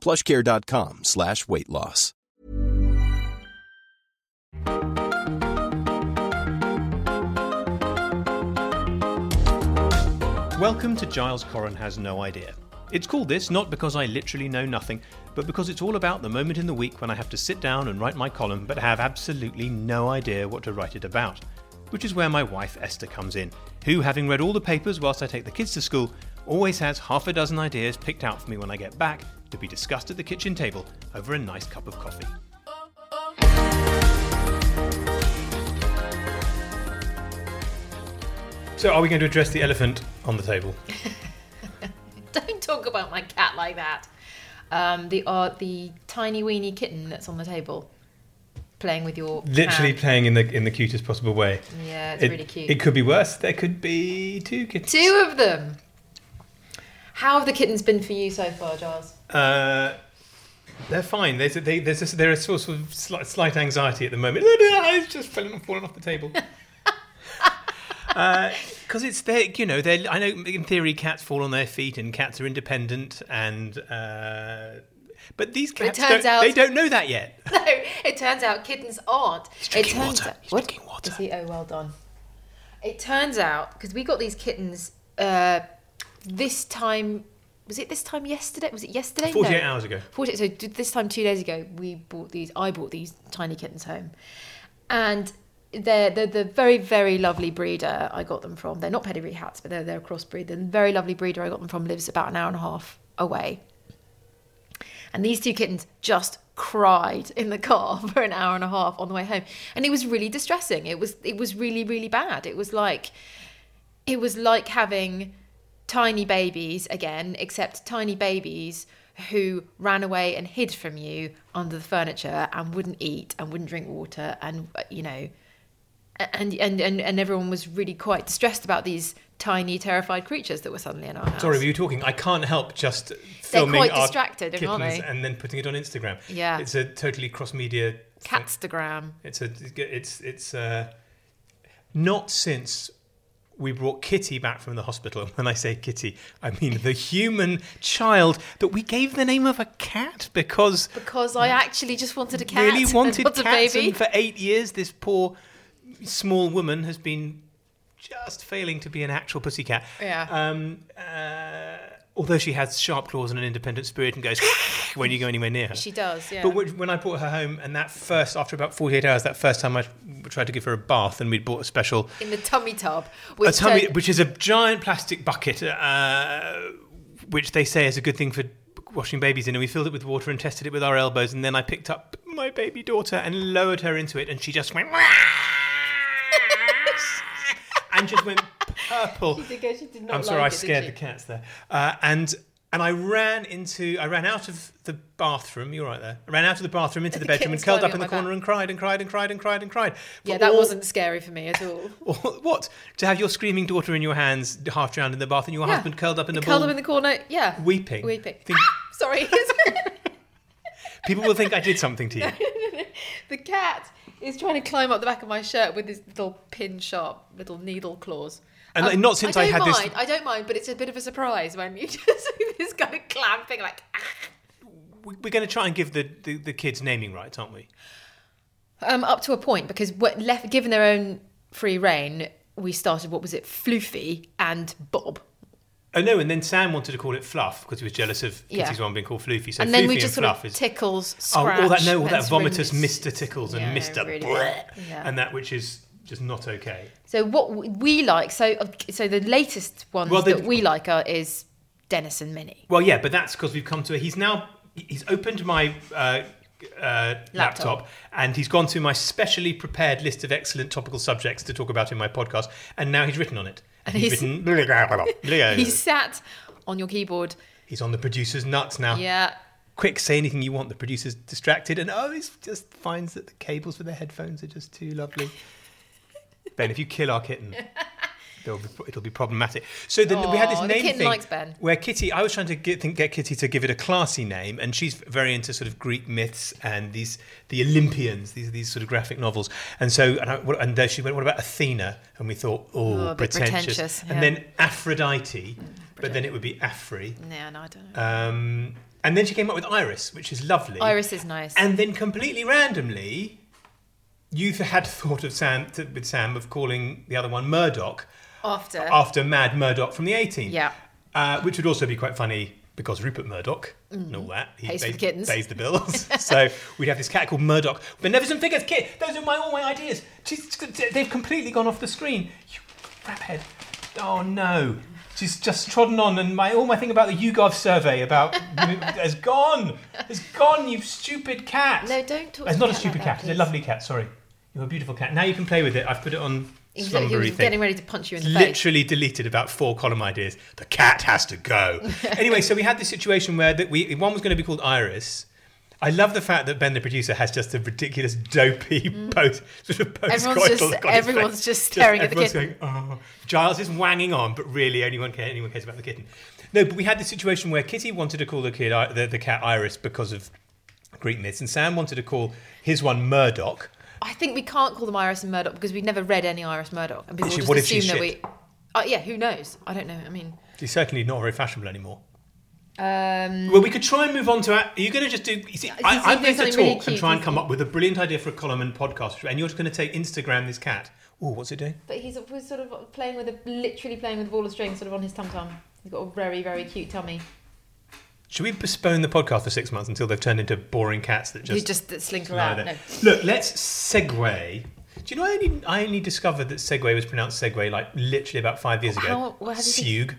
plushcare.com slash weight loss. Welcome to Giles Coren Has No Idea. It's called this not because I literally know nothing, but because it's all about the moment in the week when I have to sit down and write my column but have absolutely no idea what to write it about. Which is where my wife Esther comes in, who, having read all the papers whilst I take the kids to school, always has half a dozen ideas picked out for me when I get back to be discussed at the kitchen table over a nice cup of coffee. So, are we going to address the elephant on the table? Don't talk about my cat like that. Um, the uh, the tiny weeny kitten that's on the table, playing with your Literally hand. playing in the in the cutest possible way. Yeah, it's It, really cute. it could be worse. There could be two kittens. Two of them. How have the kittens been for you so far, Giles? Uh, they're fine. There's a, they, there's a, there is sort of slight, slight anxiety at the moment. It's just falling, falling off the table. Because it's they, you know, they. I know in theory cats fall on their feet and cats are independent, and uh, but these it cats turns don't, out- they don't know that yet. No, it turns out kittens aren't. it drinking turns water. out He's what? drinking water. Is he? Oh, well done. It turns out because we got these kittens uh, this time. Was it this time yesterday? Was it yesterday? Forty-eight No. hours ago. 48 so this time two days ago we bought these i bought these tiny kittens home and they're, they're the very very lovely breeder i got them from they're not pedigree hats but they're, they're a crossbreed the very lovely breeder i got them from lives about an hour and a half away and these two kittens just cried in the car for an hour and a half on the way home and it was really distressing it was it was really really bad it was like it was like having tiny babies again, except tiny babies who ran away and hid from you under the furniture and wouldn't eat and wouldn't drink water and uh, you know and and and, and everyone was really quite distressed about these tiny terrified creatures that were suddenly in our house. Sorry, were you talking? I can't help just filming quite our distracted, aren't they? and then putting it on Instagram. Yeah. it's a totally cross-media. thing. Catstagram. It's a it's it's uh, not since we brought Kitty back from the hospital. When I say Kitty, I mean the human child that we gave the name of a cat because Because I actually just wanted a cat. really and wanted not a cats, baby. and for eight years this poor small woman has been just failing to be an actual pussycat. Yeah. Um, uh, although she has sharp claws and an independent spirit and goes when you go anywhere near her. She does, yeah. But when I brought her home, and that first, after about 48 hours, that first time I tried to give her a bath, and we'd bought a special, in the tummy tub, a which tummy, turned- which is a giant plastic bucket, uh, which they say is a good thing for washing babies in. And we filled it with water and tested it with our elbows. And then I picked up my baby daughter and lowered her into it, and she just went. and just went purple. She did go- she did not I'm sorry, like I scared the cats there. Uh, and and I ran into, I ran out of the bathroom. You're right there. I ran out of the bathroom into the, The bedroom and curled up in the corner and cried and cried and cried and cried and cried. yeah, that all- wasn't scary for me at all. what to have your screaming daughter in your hands, half drowned in the bath, and your Yeah. husband curled up in a Curled up in the corner, yeah. weeping. Weeping. Think- Sorry. people will think I did something to you. the cat is trying to climb up the back of my shirt with his little pin sharp little needle claws. Um, And not since I don't had this- mind, I don't mind, but it's a bit of a surprise when you just see this kind of clamping, like. ah. We- We're going to try and give the, the, the kids naming rights, aren't we? Um, up to a point, because what left given their own free reign, we started what was it, Floofy and Bob. Oh no, and then Sam wanted to call it Fluff because he was jealous of Yeah. Kitty's one being called Floofy. So and then Floofy we just sort of is tickles, oh, all that no, all that and it's really- vomitous Mister Tickles and Yeah, Mister really Bleh. Yeah. and that which is just not okay. So what we like, so so the latest ones Well, that we like are is Dennis and Minnie. Well, yeah, but that's because we've come to. He's now he's opened my uh, uh, laptop. and he's gone through my specially prepared list of excellent topical subjects to talk about in my podcast, and now he's written on it. And he's- written. He he's, sat on your keyboard. He's on the producer's nuts now. Yeah. Quick, say anything you want. The producer's distracted, and oh, he just finds that the cables for the headphones are just too lovely. Ben, if you kill our kitten. It'll be, it'll be problematic. So then we had this name thing likes Ben. where Kitty. I was trying to get, think, get Kitty to give it a classy name, and she's very into sort of Greek myths and these the Olympians, these these sort of graphic novels. And so and, I, and there she went, "What about Athena?" And we thought, "Oh, Oh, pretentious." pretentious, And then Aphrodite, but then it would be Afri. Yeah, no, I don't know. Um, and then she came up with Iris, which is lovely. Iris is nice. And then completely randomly, you had thought of Sam to, with Sam of calling the other one Murdoch After. after Mad Murdoch from the A-Team. Yeah. Uh, which would also be quite funny because Rupert Murdoch and all that. He Mm-hmm. Pays the kittens. pays the bills. so we'd have this cat called Murdoch. Beneficent Figures Kit. Those are my all my ideas. They've completely gone off the screen. You craphead. Oh no. She's just trodden on, and my all my thing about the YouGov survey about has gone. It's gone. You stupid cat. No, don't talk It's not a stupid like cat. It's a lovely cat. Sorry, you're a beautiful cat. Now you can play with it. I've put it on he was, he was slumbery thing getting ready to punch you in the face. literally deleted about four column ideas. The cat has to go. anyway, so we had this situation where that we one was going to be called Iris. I love the fact that Ben, the producer, has just a ridiculous dopey post sort of post. Mm. Everyone's just- everyone's just staring at the Going, oh. Giles is wanging on, but really anyone care, anyone cares about the kitten. No, but we had this situation where Kitty wanted to call the kid the, the cat Iris because of Greek myths, and Sam wanted to call his one Murdoch. I think we can't call them Iris and Murdoch because we've never read any Iris Murdoch, and people what just assume that shit? we. Uh, yeah, who knows? I don't know. I mean, He's certainly not very fashionable anymore. Um, Well, we could try and move on to. Are you going to just do? You see, I, I'm going to talk something really and try and come up with a brilliant idea for a column and podcast, and you're just going to take Instagram this cat. Oh, what's it doing? but he's sort of playing with a literally playing with a ball of string, sort of on his tum tum. He's got a very very cute tummy. Should we postpone the podcast for six months until they've turned into boring cats that Who just, just that slink around. No. Look, let's segue. Do you know I only I only discovered that Segway was pronounced Segway like literally about five years ago. How- what- how did Sug.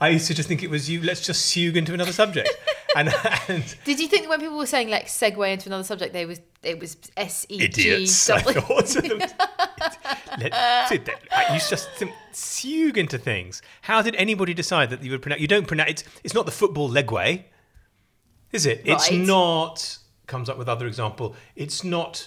I used to just think it was you. Let's just sug into another subject, and, and Did you think that when people were saying like segue into another subject, they was it was S E G idiots. I thought. Let, sit there. I used to just sug into things. How did anybody decide that you would pronounce? You don't pronounce. It's, it's not the football legway, is it? It's not. Comes up with other example. It's not.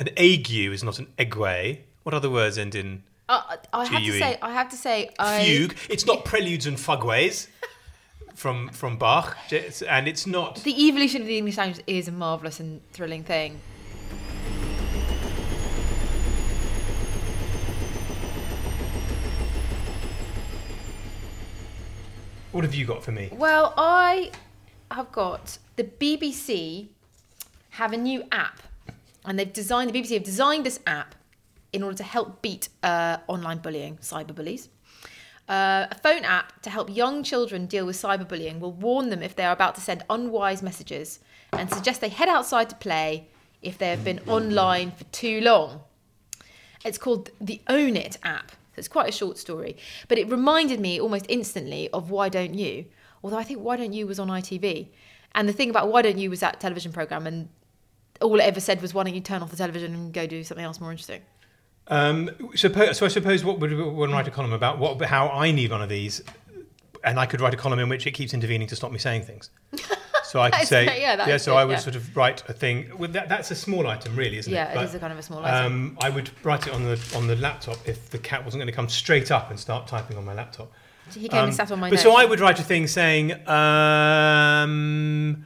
An ague is not an egway. What other words end in Uh, I have to GUE. say, I have to say, I fugue? It's not preludes and fugues from from Bach, It's- and it's not. the evolution of the English language is a marvelous and thrilling thing. What have you got for me? Well, I have got the BBC have a new app, and they've designed the BBC have designed this app in order to help beat uh, online bullying, cyberbullies. Uh, a phone app to help young children deal with cyberbullying will warn them if they are about to send unwise messages and suggest they head outside to play if they have been online for too long. It's called the Own It app. So it's quite a short story, but it reminded me almost instantly of Why Don't You? Although I think Why Don't You was on ITV. And the thing about Why Don't You was that television program, and all it ever said was, Why don't you turn off the television and go do something else more interesting? Um, suppo- so I suppose what would one write a column about? What how I need one of these, and I could write a column in which it keeps intervening to stop me saying things. So I could say, yeah, is so good, I would yeah. sort of write a thing. Well, that, that's a small item, really, isn't Yeah, it? Yeah, it is a kind of a small item. Um, I would write it on the on the laptop if the cat wasn't going to come straight up and start typing on my laptop. He came Um, and sat on my but notes. so I would write a thing saying, um,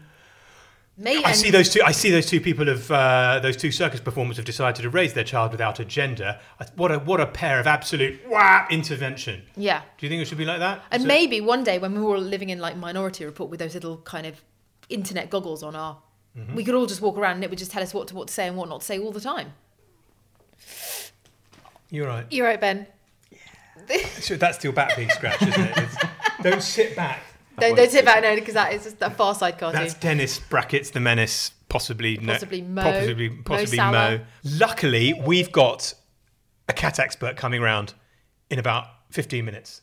I and- see those two. I see those two people of uh, those two circus performers have decided to raise their child without a gender. What a what a pair of absolute wah intervention. Yeah. Do you think it should be like that? And maybe one day when we were all living in like Minority Report with those little kind of internet goggles on our, Mm-hmm. we could all just walk around and it would just tell us what to what to say and what not to say all the time. you're right. You're right, Ben. So that's still back being scratched, isn't it? It's- don't sit back. Don't, don't sit back no, because that is just a Far Side cartoon. That's Dennis brackets the menace, possibly no- Possibly Mo. possibly Mo possibly Salah. Mo. Luckily, we've got a cat expert coming round in about fifteen minutes,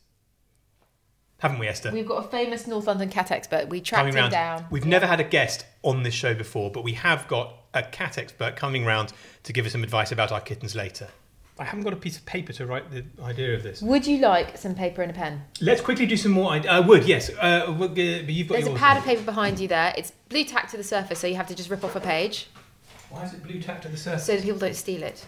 haven't we, Esther? We've got a famous North London cat expert. We tracked coming him round. down. We've never had a guest on this show before, but we have got a cat expert coming round to give us some advice about our kittens later. I haven't got a piece of paper to write the idea of this. Would you like some paper and a pen? Let's quickly do some more. I uh, would yes. Uh, but you've got There's a pad of paper behind you there. It's blue tack to the surface, so you have to just rip off a page Why is it blue tacked to the surface? so that people don't steal it.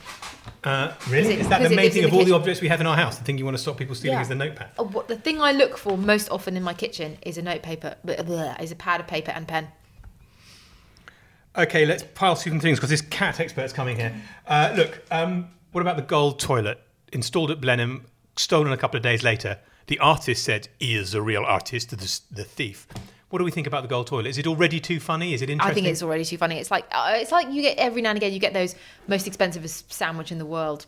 Uh, really? it- Is that the main thing of the all the objects we have in our house? The thing you want to stop people stealing Yeah. is the notepad. Oh, what the thing I look for most often in my kitchen is a notepaper. blah, blah, Is a pad of paper and pen. Okay, let's pile through some things because this cat expert's coming here. Uh, look, um, what about the gold toilet installed at Blenheim, stolen a couple of days later? The artist said he is a real artist, the, the thief. What do we think about the gold toilet? Is it already too funny? Is it interesting? I think it's already too funny. It's like uh, it's like you get every now and again you get those most expensive sandwich in the world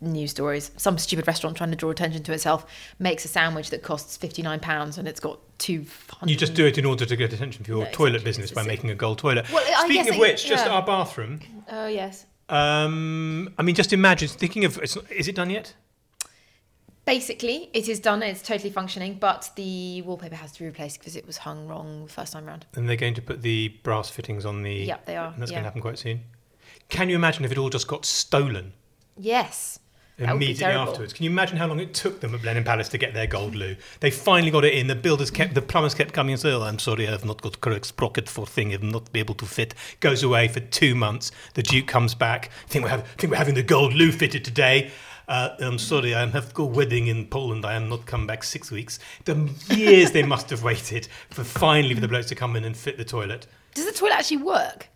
news stories. Some stupid restaurant trying to draw attention to itself makes a sandwich that costs fifty nine pounds and it's got two. You just do it in order to get attention for your No, toilet exactly. business by making a gold toilet. Well, Speaking of it- which, just our bathroom. Oh yes. Um, I mean, just imagine thinking of it's, is it done yet? Basically, it is done. It's totally functioning, but the wallpaper has to be replaced because it was hung wrong the first time round. And they're going to put the brass fittings on the. Yep, they are, And that's going to happen quite soon. Can you imagine if it all just got stolen Yes. That would be immediately afterwards? Can you imagine how long it took them at Blenheim Palace to get their gold loo? They finally got it in. The builders kept, the plumbers kept coming and saying, "Oh, I'm sorry, I've not got correct sprocket for thing. I've not be able to fit." Goes away for two months. The Duke comes back. Think we're have, think we're having the gold loo fitted today. Uh, I'm sorry, I have got a wedding in Poland. I am not come back six weeks. The years they must have waited for finally for the blokes to come in and fit the toilet. Does the toilet actually work?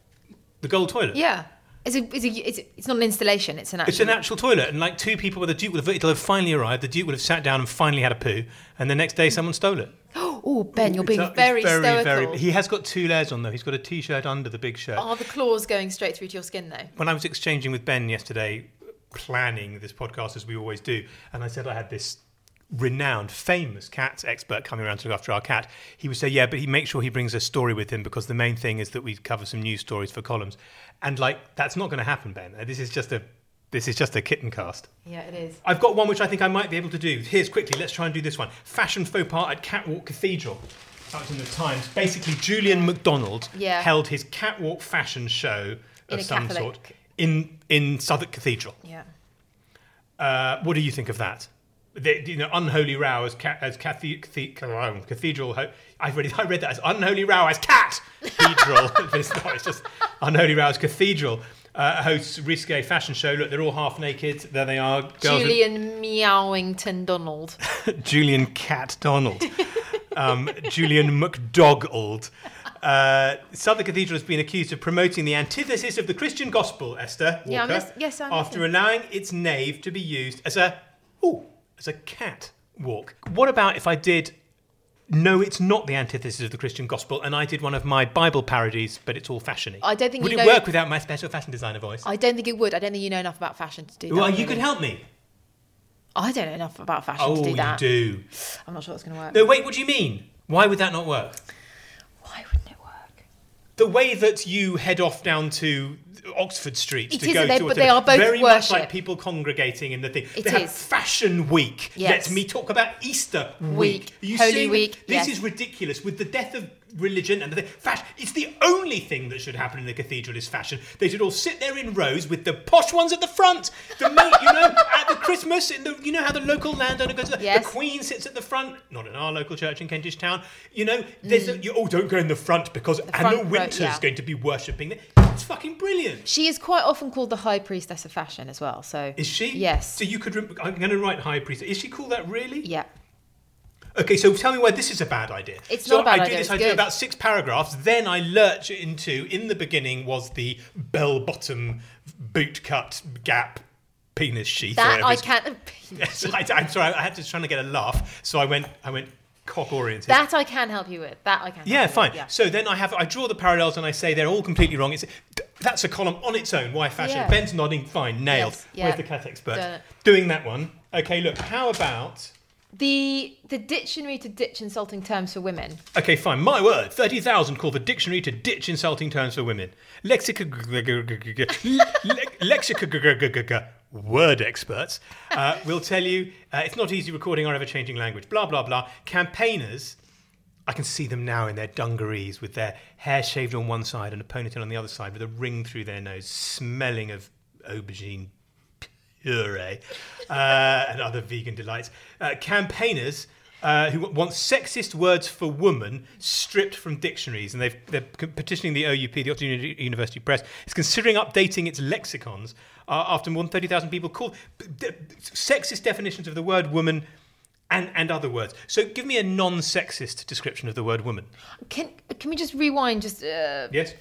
The gold toilet. Yeah. It's a, it's a, it's, a, it's not an installation. It's an actual. It's an actual toilet, and like two people with the Duke would have, it'll have finally arrived. The Duke would have sat down and finally had a poo, and the next day mm. someone stole it. Oh, Ben, you're being very, it's stoical. He has got two layers on though. He's got a t-shirt under the big shirt. Are the claws going straight through to your skin though? When I was exchanging with Ben yesterday, planning this podcast as we always do, and I said I had this renowned, famous cat expert coming around to look after our cat. He would say, "Yeah, but he makes sure he brings a story with him because the main thing is that we cover some news stories for columns." And like, that's not going to happen, Ben. This is just a this is just a kitten cast. Yeah, it is. I've got one which I think I might be able to do. Here's quickly, let's try and do this one. Fashion faux pas at Catwalk Cathedral. That was in the Times. Basically, Julian MacDonald Yeah. held his catwalk fashion show In of some Catholic- sort in, in Southwark Cathedral. Yeah. Uh, what do you think of that? The, you know, unholy row as, ca- as cathe- cathe- cathedral. Ho- I read I read that as unholy row as cat cathedral. it's not. It's just unholy row as cathedral. Uh, hosts risque fashion show. Look, they're all half naked. There they are. Girls with- Julian Meowington Donald. Julian Cat Donald, um, Julian McDogold. Uh, Southwark Cathedral has been accused of promoting the antithesis of the Christian gospel, Esther Walker, Yeah, I'm lis- yes, I'm after listening. allowing its nave to be used as a ooh, as a cat walk. What about if I did? No, it's not the antithesis of the Christian gospel, and I did one of my Bible parodies, but it's all fashiony. I don't think would you it know- work without my special fashion designer voice. I don't think it would. I don't think you know enough about fashion to do that. well, you really. could help me. I don't know enough about fashion Oh, to do oh, you that. do. I'm not sure it's going to work. No, wait. What do you mean? Why would that not work? Why wouldn't it work? the way that you head off down to Oxford Street It to is, go they- to, but they are both very much like people congregating in the thing. It they have. Fashion Week. Yes. Let me talk about Easter Week. Week. Holy seeing- Week, This yes. is ridiculous. With the death of religion and the fashion, it's the only thing that should happen in a cathedral is fashion. They should all sit there in rows with the posh ones at the front. The mate, you know, at the Christmas, in the, you know how the local landowner goes. Yes. The Queen sits at the front. Not in our local church in Kentish Town. You know, there's a, you, oh, don't go in the front because Anna Mm. front row, Wintour's yeah. going to be worshipping there. It's fucking brilliant. She is quite often called the high priestess of fashion as well. So Is she? Yes. So you could. I'm going to write high priest. Is she called that really? yeah. Okay, so tell me why this is a bad idea. It's so not a bad I idea, do this. I good. about six paragraphs. Then I lurch into. In the beginning was the bell-bottom, boot-cut, gap, penis sheath. That I can't. Yes, I, I'm sorry. I had to trying to get a laugh, so I went. I went cock-oriented. That I can help you with. That I can. Yeah, help you fine. with, Yeah. So then I have I draw the parallels and I say they're all completely wrong. It's that's a column on its own. Why fashion? Yeah. Ben's nodding. Fine, nailed. Yes, yeah. Where's the cat expert? Done. Doing that one. Okay, look. How about The the dictionary to ditch insulting terms for women. Okay, fine. My word. 30,000 call for dictionary to ditch insulting terms for women. Lexica. Lexica. Word experts uh, will tell you uh, it's not easy recording our ever changing language. Blah, blah, blah. Campaigners, I can see them now in their dungarees with their hair shaved on one side and a ponytail on the other side with a ring through their nose, smelling of aubergine puree uh, and other vegan delights. Uh, campaigners uh, who want sexist words for woman stripped from dictionaries, and they've, they're petitioning the OUP, the Oxford University Press, is considering updating its lexicons uh, after more than 30,000 people called sexist definitions of the word woman and, and other words. So give me a non-sexist description of the word woman. Can can we just rewind? Just uh, yes.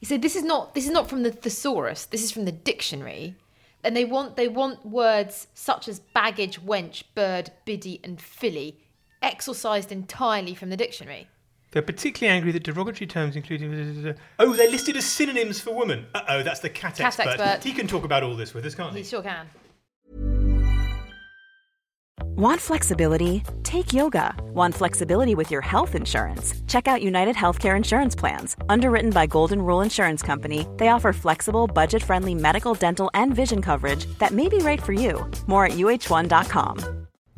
You said this is not this is not from the thesaurus. This is from the dictionary, and they want they want words such as baggage, wench, bird, biddy, and filly exorcised entirely from the dictionary. They're particularly angry that derogatory terms, including oh, they're listed as synonyms for woman. Uh oh, that's the cat, cat expert. expert. He can talk about all this with us, can't he? He sure can. Want flexibility? Take yoga. Want flexibility with your health insurance? Check out United Healthcare Insurance Plans. Underwritten by Golden Rule Insurance Company, they offer flexible, budget friendly medical, dental, and vision coverage that may be right for you. More at uh1.com.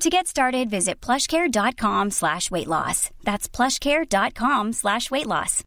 To get started, visit plushcare.com slash weight loss. That's plushcare.com slash weight loss.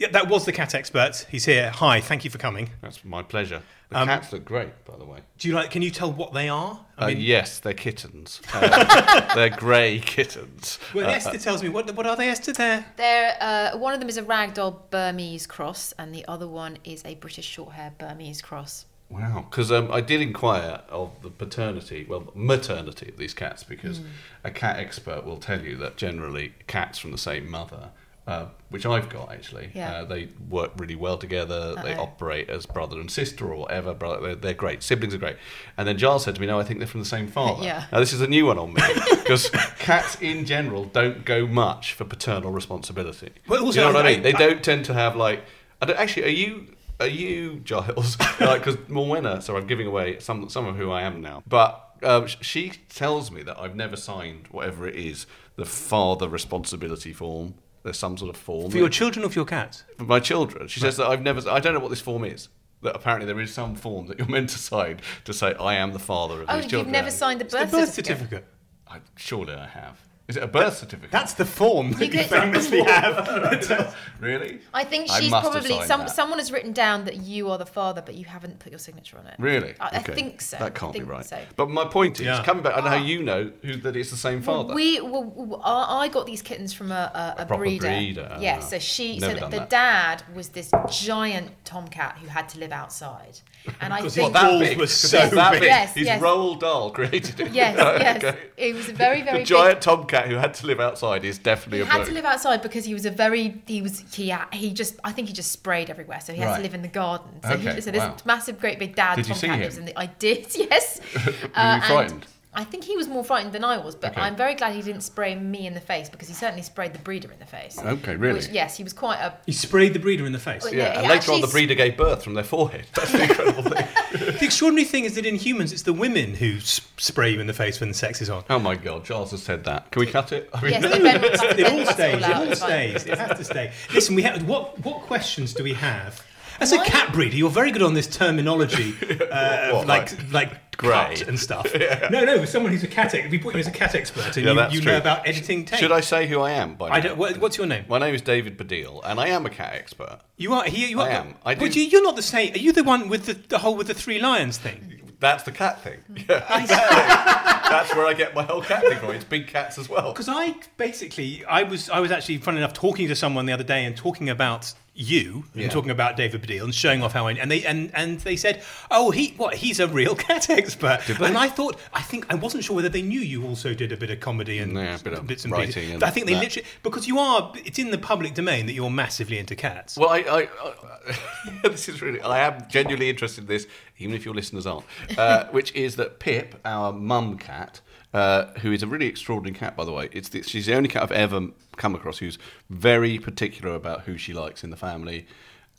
Yeah, that was the cat expert. He's here. Hi, thank you for coming. That's my pleasure. The Um, cats look great, by the way. Do you like? Can you tell what they are? Uh, yes, they're kittens. Uh, they're grey kittens. Well, Uh, Esther tells me what. What are they, Esther? There. There, uh, one of them is a ragdoll Burmese cross, and the other one is a British shorthair Burmese cross. Wow, because um, I did inquire of the paternity, well, maternity of these cats, because a cat expert will tell you that generally cats from the same mother, uh, which I've got actually, Yeah. uh, they work really well together. They Uh-oh. operate as brother and sister or whatever. Brother, they're, they're great. Siblings are great. And then Giles said to me, "No, I think they're from the same father." Yeah. Now this is a new one on me because cats in general don't go much for paternal responsibility. Well, also, you know what I I- mean? They don't tend to have like. I don't, actually, are you are you Giles? like, because Morwenna, so I'm giving away some some of who I am now. But um, she tells me that I've never signed whatever it is, the father responsibility form. There's some sort of form For your children or for your cats? for my children. She says that I've never. I don't know what this form is. That apparently there is some form that you're meant to sign to say I am the father of Oh, these you've never signed the The birth, birth certificate. certificate. I, surely I have. Is it a birth certificate? That's the form that you, could- famously have. really. I think I she's must probably signed some that. someone has written down that you are the father, but you haven't put your signature on it. Really? I, I think so. That can't I think be right. So. But my point is, Yeah. coming back, I know how you know who, that it's the same father. We, well, well, I I got these kittens from a, a, a, proper breeder. breeder, ah. Yes, so she, Never so done the dad was this giant tomcat who had to live outside, and I think his balls big? were 'Cause so it's big. big. Yes, His yes. Roald Dahl created it. yes, yes, Okay. it was a very, very The big. giant tomcat who had to live outside is definitely He a had book. to live outside because he was a very he was he he just I think he just sprayed everywhere, so he had Right. to live in the garden. So, Okay, he, so this wow. massive, great big dad Did you see lives him? in the. I did, yes. Were you Uh, and frightened? I think he was more frightened than I was, but Okay. I'm very glad he didn't spray me in the face because he certainly sprayed the breeder in the face. Okay, really? Which, yes, he was quite a. He sprayed the breeder in the face. Well, yeah, Yeah, and later on, the breeder gave birth from their forehead. That's the incredible thing. The extraordinary thing is that in humans, it's the women who spray you in the face when the sex is on. Oh my God, Charles has said that. Can we cut it? I mean, Yes, the Ben wants to- It all stays. It all stays. It has to stay. Listen, we have what? What questions do we have? As a cat breeder, you're very good on this terminology, uh, What, like like Grey. cut and stuff. No, no, someone who's a cat. Ex- we put you as a cat expert, and Yeah, you, that's you true. know about editing tape. Should I say who I am? By I now? don't. What, what's your name? My name is David Baddiel, and I am a cat expert. You are here. You are. I am. I But do- you, you're not the same. Are you the one with the, the whole with the three lions thing? That's the cat thing. Yeah, exactly. That's where I get my whole cat thing from. It's big cats as well. Because I basically, I was, I was actually, funny enough, talking to someone the other day and talking about you Yeah. and talking about David Baddiel and showing off how I, and they, and, and they said, oh, he, what, he's a real cat expert. And I thought, I think, I wasn't sure whether they knew you also did a bit of comedy and Yeah, a bit of bits and writing pieces. and I think they that. literally, because you are, it's in the public domain that you're massively into cats. Well, I, I, I this is really. I am genuinely interested in this, even if your listeners aren't. Uh, which is that Pip, our mum cat, uh, who is a really extraordinary cat, by the way. It's the, she's the only cat I've ever come across who's very particular about who she likes in the family.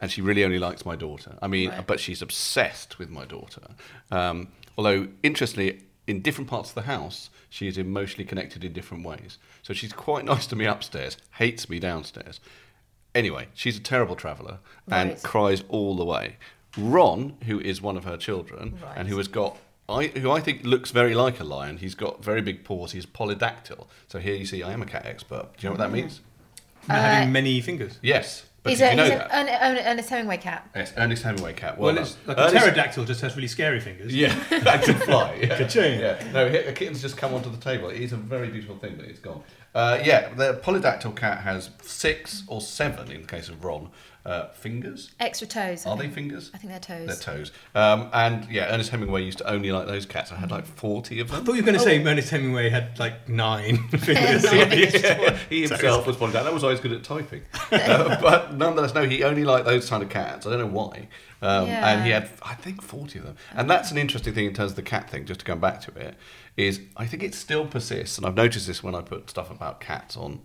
And she really only likes my daughter. I mean, but she's obsessed with my daughter. Um, although, interestingly, in different parts of the house, she is emotionally connected in different ways. So she's quite nice to me upstairs, hates me downstairs. Anyway, she's a terrible traveller and Right. cries all the way. Ron, who is one of her children, and who has got, I, who I think looks very like a lion, he's got very big paws, he's polydactyl. So here you see, I am a cat expert. Do you know what that mm-hmm. means? Uh, having many fingers. Yes. But He's, did a, you know he's that? an Ern- Ern- Ernest Hemingway cat. yes, Ernest Hemingway cat. Well, Well, it's done. like a pterodactyl just has really scary fingers. Yeah, that can fly. Yeah. Ka-ching. Yeah. No, a kitten's just come onto the table. It is a very beautiful thing, but it's gone. Uh, yeah, the polydactyl cat has six or seven, in the case of Ron, uh, fingers. Extra toes. I Are they fingers? I think they're toes. They're toes. Um, and yeah, Ernest Hemingway used to only like those cats. I had like 40 of them. I them. thought you were going to Oh. say Ernest Hemingway had like nine fingers. Yeah, he himself was polydactyl. That was always good at typing. Uh, but nonetheless, no, he only liked those kind of cats. I don't know why. Um, And he had, I think, 40 of them. And that's an interesting thing in terms of the cat thing, just to come back to it, is I think it still persists. And I've noticed this when I put stuff about cats on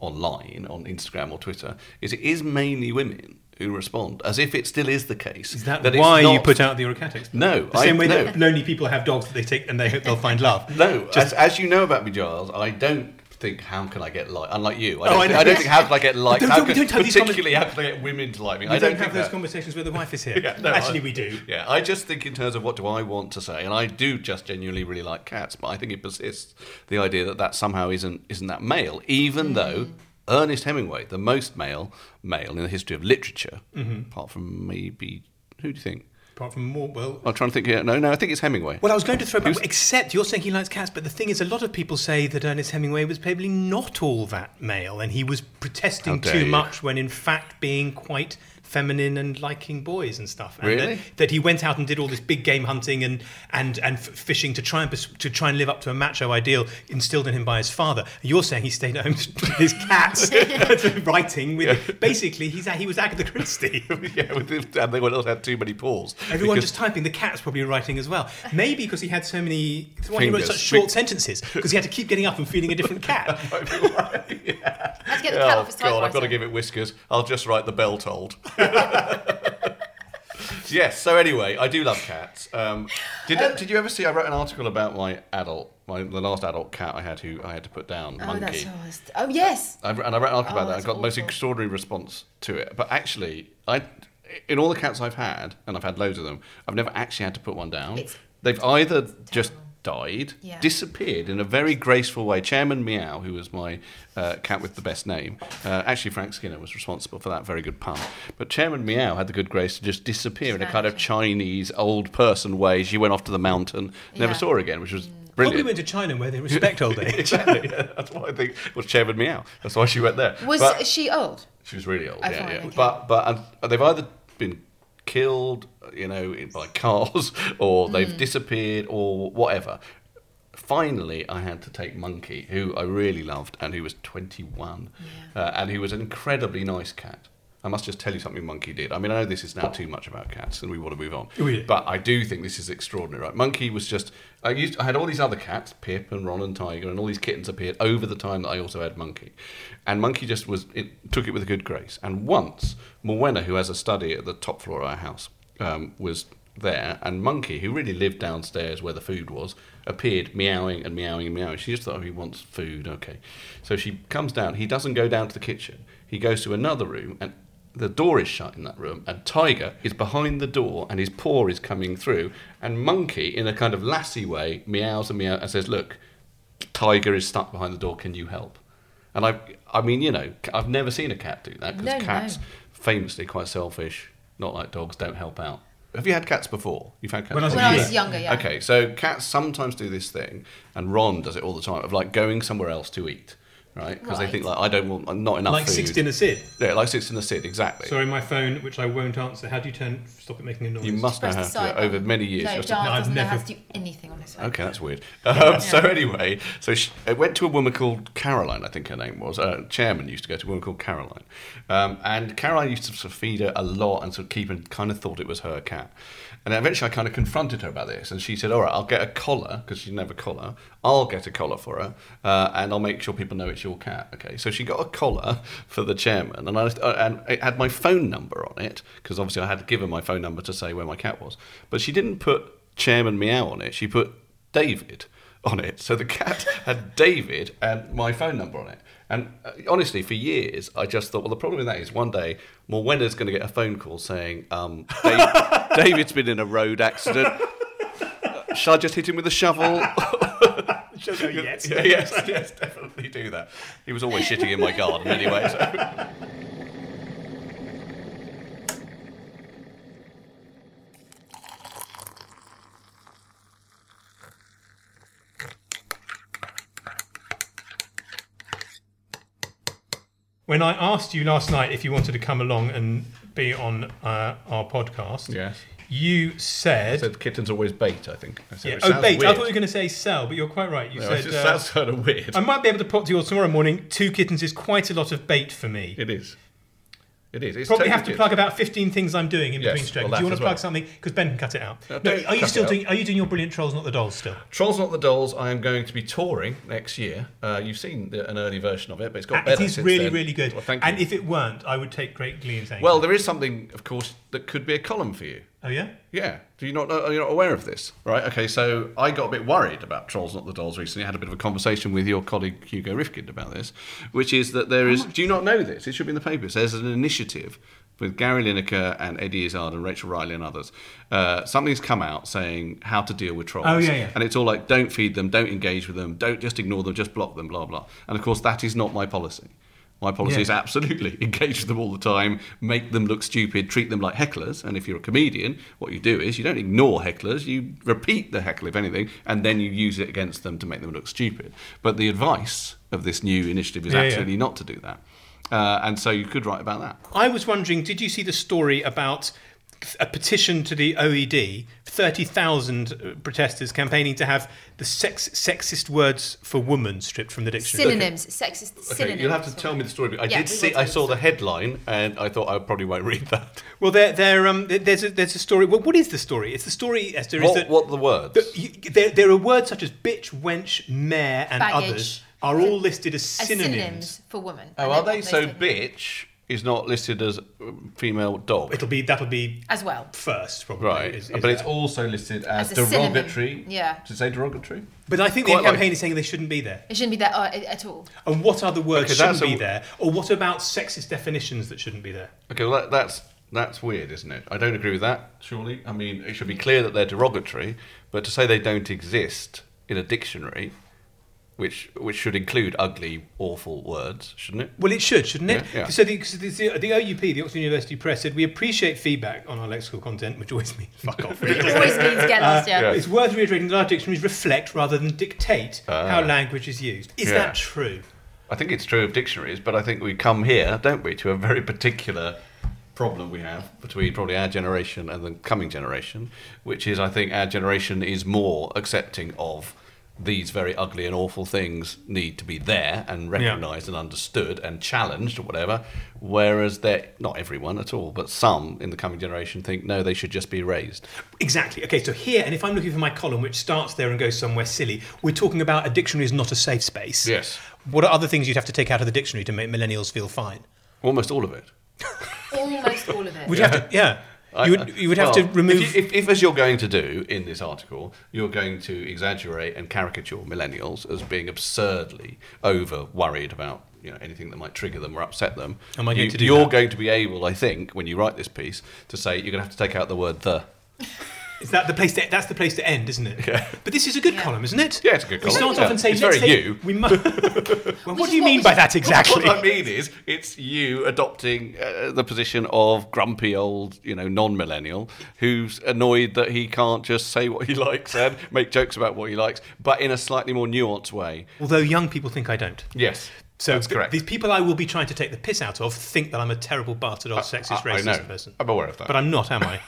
online, on Instagram or Twitter, is it is mainly women who respond, as if it still is the case. Is that, it's why you not- put out the cat expert? No, The same I- way no. that lonely people have dogs that they take and they hope they'll find love. No, Just- as, as you know about me, Giles, I don't think how can I get like Unlike you, I Oh, don't, I think. I don't think how can I get like how can, don't have these particularly how can I get women to like me. I don't, don't have those that. conversations where the wife is here. Yeah, no, Actually, I- we do. Yeah, I just think in terms of what do I want to say, and I do just genuinely really like cats, but I think it persists the idea that that somehow isn't isn't that male, even though Ernest Hemingway, the most male male in the history of literature, Mm-hmm. apart from maybe who do you think? Apart from more, well, I'm trying to think here. No, no, I think it's Hemingway. Well, I was going to throw back, except you're saying he likes cats, but the thing is, a lot of people say that Ernest Hemingway was probably not all that male, and he was protesting too you. much when in fact being quite feminine and liking boys and stuff. And uh, Really? That, that he went out and did all this big game hunting and and and f- fishing to try and pers- to try and live up to a macho ideal instilled in him by his father. You're saying he stayed at home with his cats, writing with basically he's he was Agatha Christie. yeah, with this, and they would also had too many paws. Everyone Because- just typing. The cat's probably writing as well. Maybe because he had so many. That's why he wrote Fingers. such short sentences. Because he had to keep getting up and feeding a different cat. Might be right, yeah. Had to get the cat Oh, off his oh, God, I've got to give it whiskers. I'll just write the bell tolled. yes. So anyway, I do love cats. Um, did Did you ever see? I wrote an article about my adult, my the last adult cat I had who I had to put down, Oh, Monkey. that's. Oh, yes. I, and I wrote an article Oh, about that. I got the most extraordinary response to it. But actually, I, in all the cats I've had, and I've had loads of them, I've never actually had to put one down. It's They've either just died, Yeah. disappeared in a very graceful way. Chairman Meow, who was my uh, cat with the best name, uh, actually Frank Skinner was responsible for that very good pun. But Chairman Meow had the good grace to just disappear in a kind of Chinese old person way. She went off to the mountain, never Yeah. saw her again, which was Brilliant. Probably went to China where they respect old age. exactly. Yeah, that's why I think was Chairman Meow. That's why she went there. Was But- she old? she was really old. Oh, yeah, yeah. okay. But but and they've either been killed, you know, by cars, or Mm. they've disappeared, or whatever. Finally, I had to take Monkey, who I really loved, and who was 21, uh, and he was an incredibly nice cat. I must just tell you something Monkey did. I mean, I know this is now too much about cats, and we want to move on. Oh, yeah. But I do think this is extraordinary, right? Monkey was just. I used. I had all these other cats, Pip and Ron and Tiger, and all these kittens appeared over the time that I also had Monkey, and Monkey just was. It took it with a good grace. And once, Morwenna, who has a study at the top floor of our house, um, was there, and Monkey, who really lived downstairs where the food was, appeared meowing and meowing and meowing. She just thought, oh, he wants food, okay. So she comes down. He doesn't go down to the kitchen. He goes to another room and the door is shut in that room, and Tiger is behind the door, and his paw is coming through, and Monkey, in a kind of lassie way, meows and meows and says, "Look, Tiger is stuck behind the door. Can you help?" And I, I mean, you know, I've never seen a cat do that because No, no. cats famously quite selfish, not like dogs, don't help out. Have you had cats before? You've had cats When I was? When I was younger, yeah. Okay, so cats sometimes do this thing, and Ron does it all the time of like going somewhere else to eat, right? Because they think like I don't want not enough like food. six dinner Sid. Yeah, like six in the sit, exactly. Sorry, my phone, which I won't answer. How do you turn? Stop it making a noise. You must know how to do it. Over many years. No, you to- No, I've doesn't know how never- to do anything on his phone. Okay, that's weird. Um, so anyway, so she, it went to a woman called Caroline, I think her name was. Uh, chairman used to go to a woman called Caroline, um, and Caroline used to sort of feed her a lot and sort of keep and kind of thought it was her cat. And eventually, I kind of confronted her about this, and she said, "All right, I'll get a collar because she a collar. I'll get a collar for her, uh, and I'll make sure people know it's your cat." Okay, so she got a collar for the chairman, and I uh, and it had my phone number on it because obviously I had to give her my phone number to say where my cat was, but she didn't put Chairman Meow on it. She put David on it. So the cat had David and my phone number on it. And uh, honestly, for years, I just thought, well, the problem with that is one day Morwenna's going to get a phone call saying, um, Dave, David's been in a road accident. Shall I just hit him with a shovel? yes. Yes, yes, definitely do that. He was always shitting in my garden anyway. So. When I asked you last night if you wanted to come along and be on uh, our podcast, Yes. you said. said kitten's always bait, I think. I said, yeah, oh, bait. I thought you were going to say sell, but you're quite right. You No, said. just uh, sounds kind of weird. I might be able to put to yours tomorrow morning. Two kittens is quite a lot of bait for me. It is. It is. It's Probably have to plug about 15 things I'm doing in Yes, between strokes. well, Do you want to plug well. something? Because Ben can cut it out. No, No, are you still doing? Are you doing your brilliant trolls, not the dolls, still? Trolls Not the Dolls, I am going to be touring next year. Uh, you've seen the, an early version of it, but it's got And better it is really, then. really good. Well, thank and you. if it weren't, I would take great glee in saying. well, so. there is something, of course, that could be a column for you. oh yeah. Yeah. Do you not know? Are you not aware of this? Right. Okay. So I got a bit worried about Trolls Not the Dolls recently. I had a bit of a conversation with your colleague Hugo Rifkind about this, which is that there Oh. Do you not know this? It should be in the papers. There's an initiative with Gary Lineker and Eddie Izzard and Rachel Riley and others. Uh, something's come out saying how to deal with trolls. Oh, yeah, yeah. And it's all like, don't feed them, don't engage with them, don't just ignore them, just block them, blah blah. And of course, that is not my policy. My policy Yeah. is absolutely engage with them all the time, make them look stupid, treat them like hecklers. And if you're a comedian, what you do is you don't ignore hecklers, you repeat the heckle, if anything, and then you use it against them to make them look stupid. But the advice of this new initiative is Yeah, yeah. absolutely not to do that. Uh, and so you could write about that. I was wondering, did you see the story about a petition to the OED? Thirty thousand protesters campaigning to have the sex, sexist words for woman stripped from the dictionary. Synonyms, sexist Okay, synonyms. you'll have to tell me the story. I Yeah, did see, I saw the the headline, and I thought I probably won't read that. Well, there, there, um, there's a, there's a story. Well, what is the story? It's the story, Esther. Is What, that what the words? that you, there, there are words such as bitch, wench, mare, and Baggage. others are all listed as As synonyms. synonyms for woman. oh, are they? So say- bitch is not listed as female dog. It'll be that'll be As well. first, probably. Right, is- is but it's that. also listed as, As a synonym. derogatory. Yeah. To say derogatory? But I think the quite like- campaign is saying they shouldn't be there. It shouldn't be there uh, at all. And what other words Okay, shouldn't be a- there? Or what about sexist definitions that shouldn't be there? Okay, well, that, that's that's weird, isn't it? I don't agree with that. Surely, I mean, it should be clear that they're derogatory, but to say they don't exist in a dictionary, which which should include ugly, awful words, shouldn't it? Well, it should, shouldn't it? Yeah, yeah. So the, 'cause the, the OUP, the Oxford University Press, said we appreciate feedback on our lexical content, which always means fuck off. really. It always means get lost, yeah. Uh, yeah. It's worth reiterating that our dictionaries reflect rather than dictate ah. how language is used. Is Yeah. that true? I think it's true of dictionaries, but I think we come here, don't we, to a very particular problem we have between probably our generation and the coming generation, which is I think our generation is more accepting of these very ugly and awful things need to be there and recognised and understood and challenged or whatever, whereas they're not everyone at all, but some in the coming generation think no, they should just be raised. Exactly. Okay, so here, and if I'm looking for my column, which starts there and goes somewhere silly, we're talking about a dictionary is not a safe space. Yes. What are other things you'd have to take out of the dictionary to make millennials feel fine? Almost all of it. Almost all of it. Would you have to? Yeah. You would, you would have to remove. If, you, if, if, as you're going to do in this article, you're going to exaggerate and caricature millennials as being absurdly over worried about you know anything that might trigger them or upset them. Am I going you, to do You're that? going to be able, I think, when you write this piece, to say you're going to have to take out the word the. Is that the place? To, that's the place to end, isn't it? Yeah. But this is a good column, isn't it? Yeah, it's a good column. We start Yeah. off and say, It's very take- you. We mu- well, what is do you mean by that exactly? What I mean is, it's you adopting uh, the position of grumpy old, you know, non-millennial who's annoyed that he can't just say what he likes and make jokes about what he likes, but in a slightly more nuanced way. Although young people think I don't. Yes, So that's correct. These people I will be trying to take the piss out of think that I'm a terrible bastard, old sexist, I- I racist know. person. I'm aware of that. But I'm not, am I?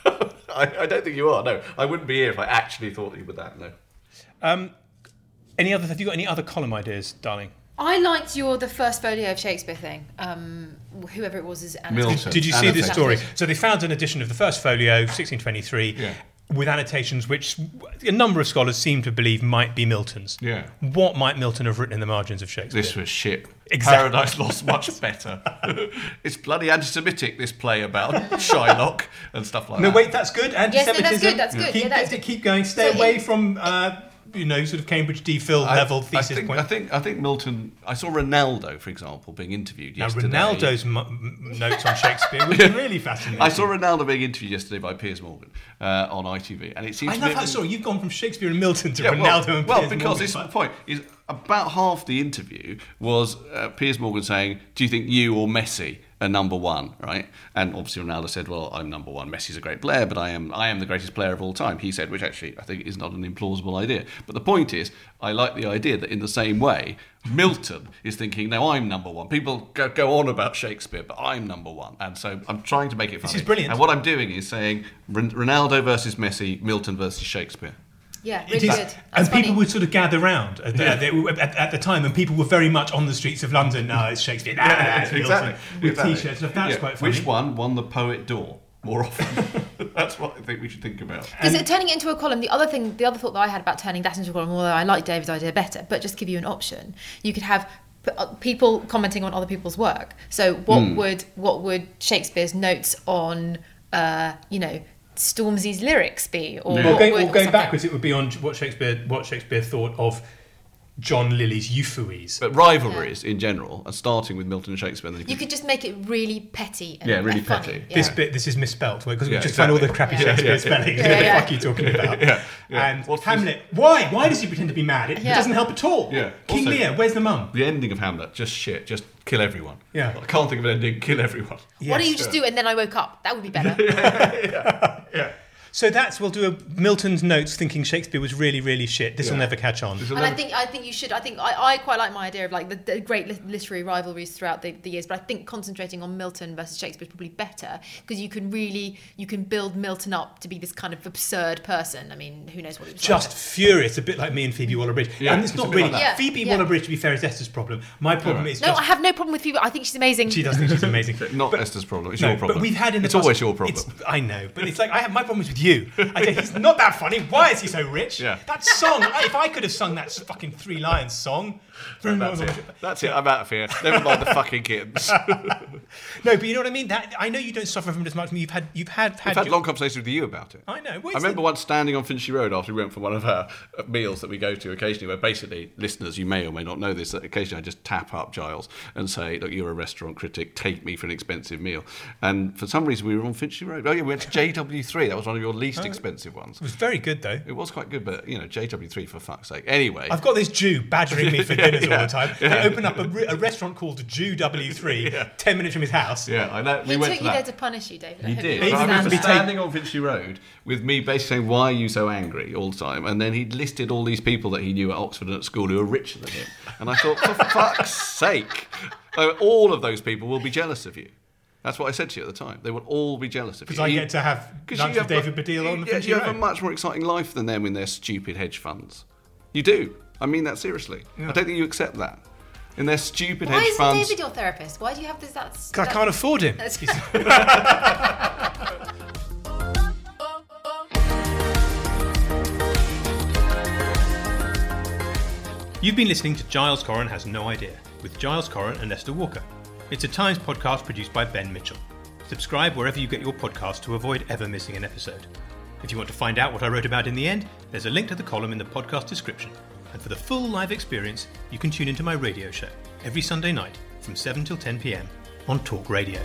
I, I don't think you are. No, I wouldn't be here if I actually thought you were that. No. Um, any other? Have you got any other column ideas, darling? I liked your the first folio of Shakespeare thing. Um, whoever it was is annotated. Milton. Did you see this story? So they found an edition of the first folio, 1623, Yeah. With annotations which a number of scholars seem to believe might be Milton's. Yeah. What might Milton have written in the margins of Shakespeare? This was shit. Exactly. Paradise Lost much better. it's bloody anti-Semitic. This play about Shylock and stuff like no, that. No, wait, that's good. Yes, no, that's Anti-Semitism. good, that's good. Keep, Yeah, that's good. keep going. Stay So away it- from, uh, you know, sort of Cambridge DPhil I- level I thesis think, point. I think I think Milton. I saw Ronaldo, for example, being interviewed now, yesterday. Ronaldo's m- m- notes on Shakespeare was really fascinating. I saw Ronaldo being interviewed yesterday by Piers Morgan uh, on ITV, and it seems. I love how sorry you've gone from Shakespeare and Milton to Yeah, Ronaldo well, and well Piers because Morgan. this is the point. Is about half the interview was uh, Piers Morgan saying, "Do you think you or Messi are number one?" Right, and obviously Ronaldo said, "Well, I'm number one. Messi's a great player, but I am I am the greatest player of all time." He said, which actually I think is not an implausible idea. But the point is, I like the idea that in the same way, Milton is thinking, "No, I'm number one." People go, go on about Shakespeare, but I'm number one, and so I'm trying to make it funny. is brilliant. And what I'm doing is saying Ron- Ronaldo versus Messi, Milton versus Shakespeare. Yeah, It really is. good. And That's people funny. would sort of gather round at, the, at, at, at the time, and people were very much on the streets of London. No, it's Shakespeare. Nah, nah, it's Milton," With Exactly. t-shirts. So that's Yeah. quite funny. Which one won the poet door more often? That's what I think we should think about. Because it turning it into a column, the other thing, the other thought that I had about turning that into a column, although I like David's idea better, but just give you an option, you could have uh, people commenting on other people's work. So what Hmm. would what would Shakespeare's notes on, uh, you know, Stormzy's lyrics be? Or, going, would- well, or going backwards, it would be on what Shakespeare what Shakespeare thought of John Lyly's Euphues. But rivalries in general, and starting with Milton and Shakespeare, and then You could just make it really petty. And Yeah, really and funny. petty. Yeah. This bit, this is misspelt because we Yeah, just find all the crappy Yeah, Shakespeare yeah, spellings. yeah. what the fuck are you talking about? Yeah, yeah. And What's this- Hamlet, why? Why does he pretend to be mad? It, it Yeah. doesn't help at all. Yeah. King Also- Lear, where's the mum? the ending of Hamlet, just shit, just kill everyone. Yeah. I can't think of an ending. Kill everyone. Why don't you Yes. just do and then I woke up? That would be better. So that's we'll do a Milton's notes thinking Shakespeare was really really shit. This will never catch on. And I think I think you should. I think I, I quite like my idea of like the, the great lit- literary rivalries throughout the, the years. But I think concentrating on Milton versus Shakespeare is probably better because you can really you can build Milton up to be this kind of absurd person. I mean, who knows what he was Just like. furious, a bit like me and Phoebe Waller-Bridge. Yeah, and it's, it's not really like. Yeah, Phoebe yeah. Waller-Bridge. To be fair, is Esther's problem. My problem is No, just I have no problem with Phoebe. I think she's amazing. she does think she's amazing. Not But- Esther's problem. It's no, your problem. But we've had in the It's past- always your problem. it's- I know, but it's like I have my problem is with you. I go, he's not that funny. Why is he so rich? Yeah. That song. If I could have sung that fucking Three Lions song. That's it. That's it. I'm out of here. Never mind the fucking kittens. No, but you know what I mean. That I know you don't suffer from it as much. I mean, you've had you've had had, I've had your- long conversations with you about it. I know. I remember once standing on Finchley Road after we went for one of our uh, meals that we go to occasionally, where basically, listeners, you may or may not know this, that occasionally I just tap up Giles and say, Look, you're a restaurant critic, take me for an expensive meal. And for some reason, we were on Finchley Road. Oh, yeah, we went to JW3. That was one of your least expensive ones. It was very good though. It was quite good, but, you know, JW3 for fuck's sake. Anyway. I've got this Jew badgering me for dinners all the time. They open up a, re- a restaurant called Jew W3, ten minutes from his house. yeah, I know. He we went took to you that. there to punish you, David. I He hope did. you But I Even remember to be standing on Finchley Road with me basically saying, Why are you so angry all the time? And then he listed all these people that he knew at Oxford and at school who were richer than him. And I thought, For fuck's sake, uh, all of those people will be jealous of you. That's what I said to you at the time. They will all be jealous of you. Because I You- get to have 'cause lunch you with have- David Baddiel on the yeah, Finchley You have a Road. much more exciting life than them in their stupid hedge funds. You do. I mean that seriously. I don't think you accept that. In their stupid Why hedge isn't funds. David your therapist? Why do you have this? That's. 'Cause I can't afford him. You've been listening to Giles Coren Has No Idea with Giles Coren and Esther Walker. It's a Times podcast produced by Ben Mitchell. Subscribe wherever you get your podcast to avoid ever missing an episode. If you want to find out what I wrote about in the end, there's a link to the column in the podcast description. And for the full live experience, you can tune into my radio show every Sunday night from 7 till 10 pm on Talk Radio.